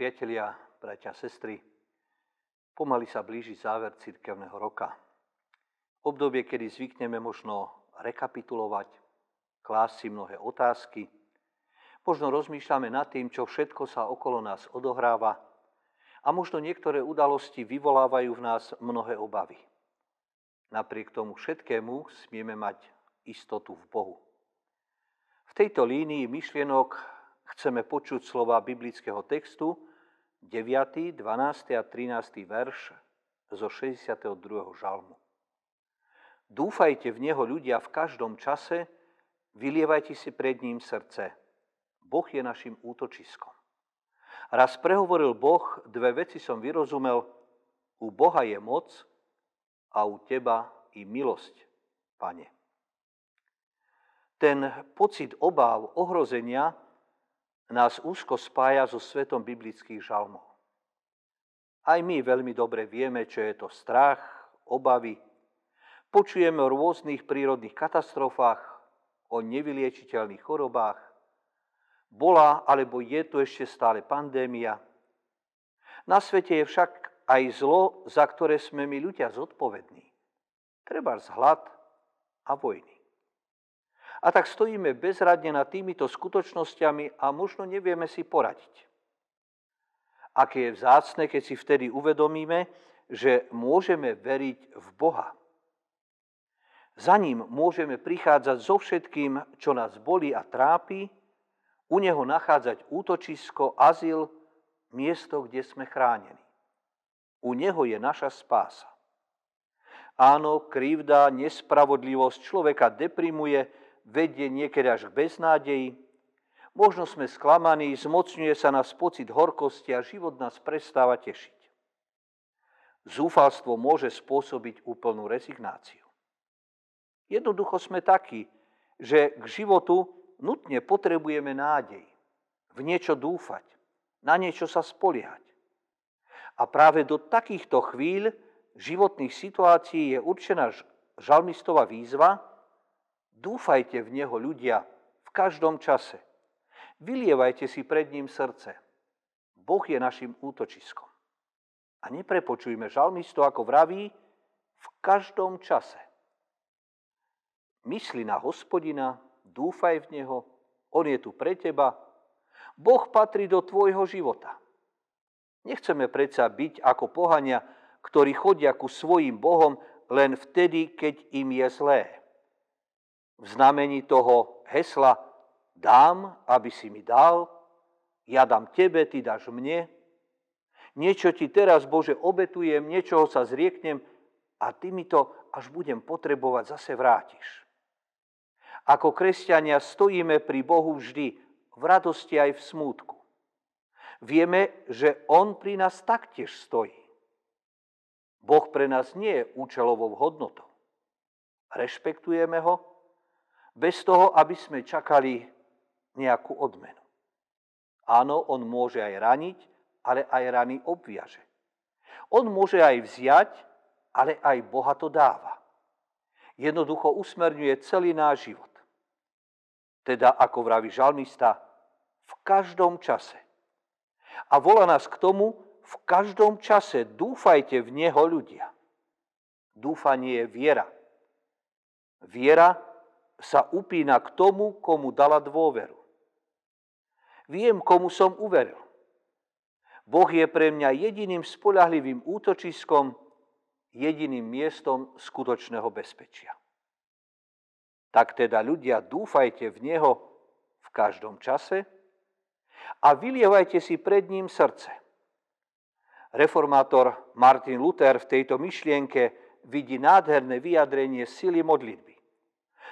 Priatelia, bratia, sestry, pomaly sa blíži záver cirkevného roka. Obdobie, kedy zvykneme možno rekapitulovať, klásť si mnohé otázky, možno rozmýšľame nad tým, čo všetko sa okolo nás odohráva a možno niektoré udalosti vyvolávajú v nás mnohé obavy. Napriek tomu všetkému smieme mať istotu v Bohu. V tejto línii myšlienok chceme počuť slova biblického textu, 9., 12. a 13. verš zo 62. žalmu. Dúfajte v Neho ľudia v každom čase, vylievajte si pred ním srdce. Boh je našim útočiskom. Raz prehovoril Boh, dve veci som vyrozumel, u Boha je moc a u teba i milosť, pane. Ten pocit obáv, ohrozenia, nás úzko spája so svetom biblických žalmov. Aj my veľmi dobre vieme, čo je to strach, obavy. Počujeme o rôznych prírodných katastrofách, o nevyliečiteľných chorobách. Bola alebo je tu ešte stále pandémia. Na svete je však aj zlo, za ktoré sme my ľudia zodpovední. Treba zhlad a vojny. A tak stojíme bezradne nad týmito skutočnosťami a možno nevieme si poradiť. Aké je vzácne, keď si vtedy uvedomíme, že môžeme veriť v Boha. Za ním môžeme prichádzať so všetkým, čo nás bolí a trápi, u neho nachádzať útočisko, azyl, miesto, kde sme chránení. U neho je naša spása. Áno, krivda, nespravodlivosť človeka deprimuje, vedie niekedy až k beznádeji. Možno sme sklamaní, zmocňuje sa nás pocit horkosti a život nás prestáva tešiť. Zúfalstvo môže spôsobiť úplnú rezignáciu. Jednoducho sme takí, že k životu nutne potrebujeme nádej, v niečo dúfať, na niečo sa spoliehať. A práve do takýchto chvíľ životných situácií je určená žalmistová výzva, Dúfajte v Neho ľudia v každom čase. Vylievajte si pred ním srdce. Boh je našim útočiskom. A neprepočujme žalmisto, ako vraví, v každom čase. Mysli na hospodina, dúfaj v Neho, On je tu pre teba. Boh patrí do tvojho života. Nechceme predsa byť ako pohania, ktorí chodia ku svojim Bohom len vtedy, keď im je zlé v znamení toho hesla dám, aby si mi dal, ja dám tebe, ty dáš mne. Niečo ti teraz, Bože, obetujem, niečoho sa zrieknem a ty mi to, až budem potrebovať, zase vrátiš. Ako kresťania stojíme pri Bohu vždy, v radosti aj v smútku. Vieme, že On pri nás taktiež stojí. Boh pre nás nie je účelovou hodnotou. Rešpektujeme Ho, bez toho, aby sme čakali nejakú odmenu. Áno, on môže aj raniť, ale aj rany obviaže. On môže aj vziať, ale aj Boha to dáva. Jednoducho usmerňuje celý náš život. Teda, ako vraví žalmista, v každom čase. A volá nás k tomu, v každom čase dúfajte v Neho ľudia. Dúfanie je viera. Viera sa upína k tomu, komu dala dôveru. Viem, komu som uveril. Boh je pre mňa jediným spolahlivým útočiskom, jediným miestom skutočného bezpečia. Tak teda ľudia, dúfajte v Neho v každom čase a vylievajte si pred ním srdce. Reformátor Martin Luther v tejto myšlienke vidí nádherné vyjadrenie sily modlitby.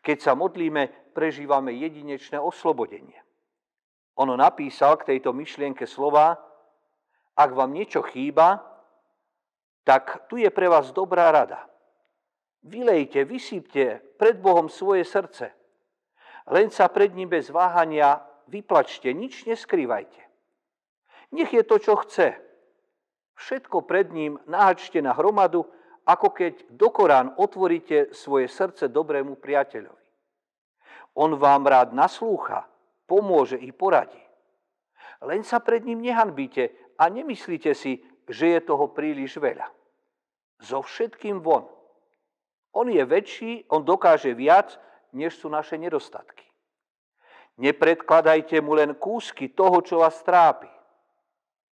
Keď sa modlíme, prežívame jedinečné oslobodenie. Ono napísal k tejto myšlienke slova, ak vám niečo chýba, tak tu je pre vás dobrá rada. Vylejte, vysýpte pred Bohom svoje srdce. Len sa pred ním bez váhania vyplačte, nič neskrývajte. Nech je to, čo chce. Všetko pred ním nahačte na hromadu ako keď do Korán otvoríte svoje srdce dobrému priateľovi. On vám rád naslúcha, pomôže i poradí. Len sa pred ním nehanbíte a nemyslíte si, že je toho príliš veľa. So všetkým von. On je väčší, on dokáže viac, než sú naše nedostatky. Nepredkladajte mu len kúsky toho, čo vás trápi.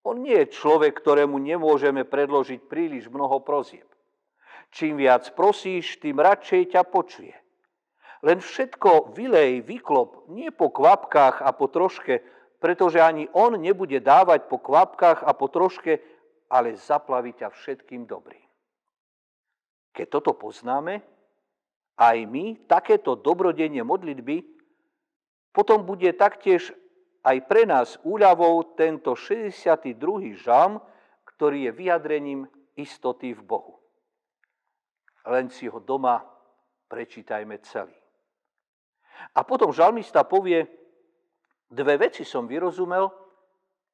On nie je človek, ktorému nemôžeme predložiť príliš mnoho prozieb. Čím viac prosíš, tým radšej ťa počuje. Len všetko vylej, vyklop, nie po kvapkách a po troške, pretože ani on nebude dávať po kvapkách a po troške, ale zaplaví ťa všetkým dobrým. Keď toto poznáme, aj my takéto dobrodenie modlitby, potom bude taktiež aj pre nás úľavou tento 62. žalm, ktorý je vyjadrením istoty v Bohu. Len si ho doma prečítajme celý. A potom žalmista povie, dve veci som vyrozumel,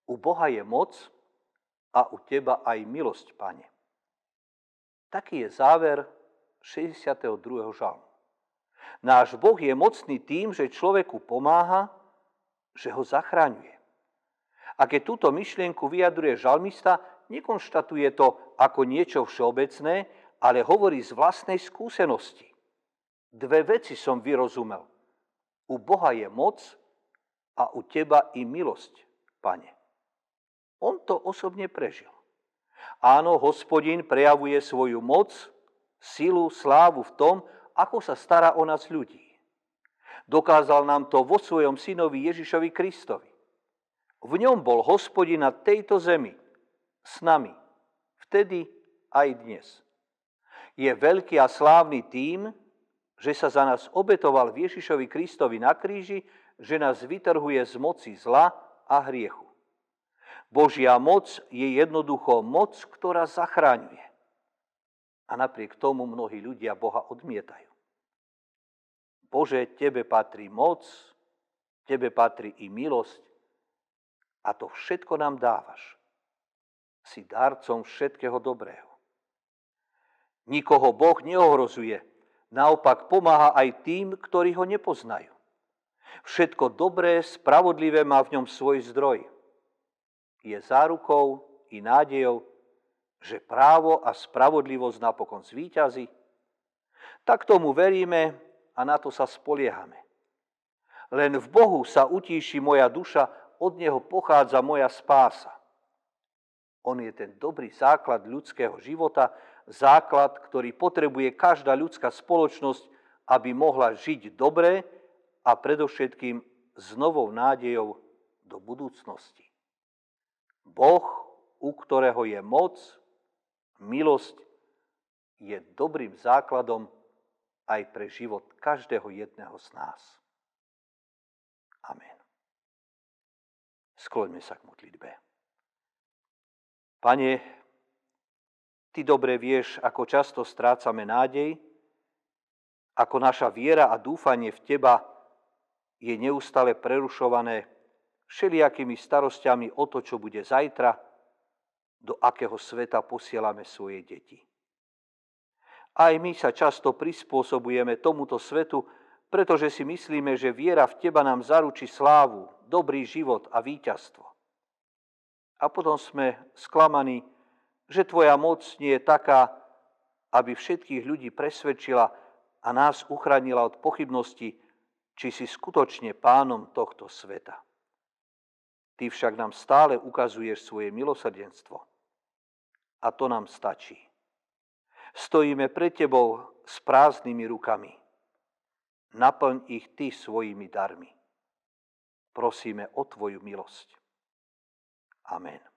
u Boha je moc a u teba aj milosť, pane. Taký je záver 62. žalmu. Náš Boh je mocný tým, že človeku pomáha, že ho zachraňuje. A keď túto myšlienku vyjadruje žalmista, nekonštatuje to ako niečo všeobecné, ale hovorí z vlastnej skúsenosti. Dve veci som vyrozumel. U Boha je moc a u teba i milosť, pane. On to osobne prežil. Áno, hospodin prejavuje svoju moc, silu, slávu v tom, ako sa stará o nás ľudí. Dokázal nám to vo svojom synovi Ježišovi Kristovi. V ňom bol hospodin na tejto zemi, s nami, vtedy aj dnes. Je veľký a slávny tým, že sa za nás obetoval Ježišovi Kristovi na kríži, že nás vytrhuje z moci zla a hriechu. Božia moc je jednoducho moc, ktorá zachráňuje. A napriek tomu mnohí ľudia Boha odmietajú. Bože, Tebe patrí moc, Tebe patrí i milosť a to všetko nám dávaš. Si darcom všetkého dobrého. Nikoho Boh neohrozuje, naopak pomáha aj tým, ktorí ho nepoznajú. Všetko dobré, spravodlivé má v ňom svoj zdroj je zárukou i nádejou, že právo a spravodlivosť napokon zvíťazí, tak tomu veríme a na to sa spoliehame. Len v Bohu sa utíši moja duša, od Neho pochádza moja spása. On je ten dobrý základ ľudského života, základ, ktorý potrebuje každá ľudská spoločnosť, aby mohla žiť dobre a predovšetkým s novou nádejou do budúcnosti. Boh, u ktorého je moc, milosť, je dobrým základom aj pre život každého jedného z nás. Amen. Skloňme sa k modlitbe. Pane, Ty dobre vieš, ako často strácame nádej, ako naša viera a dúfanie v Teba je neustále prerušované všelijakými starostiami o to, čo bude zajtra, do akého sveta posielame svoje deti. Aj my sa často prispôsobujeme tomuto svetu, pretože si myslíme, že viera v Teba nám zaručí slávu, dobrý život a víťazstvo. A potom sme sklamaní, že Tvoja moc nie je taká, aby všetkých ľudí presvedčila a nás uchránila od pochybnosti, či si skutočne pánom tohto sveta. Ty však nám stále ukazuješ svoje milosrdenstvo. A to nám stačí. Stojíme pred Tebou s prázdnymi rukami. Naplň ich Ty svojimi darmi. Prosíme o Tvoju milosť. Amen.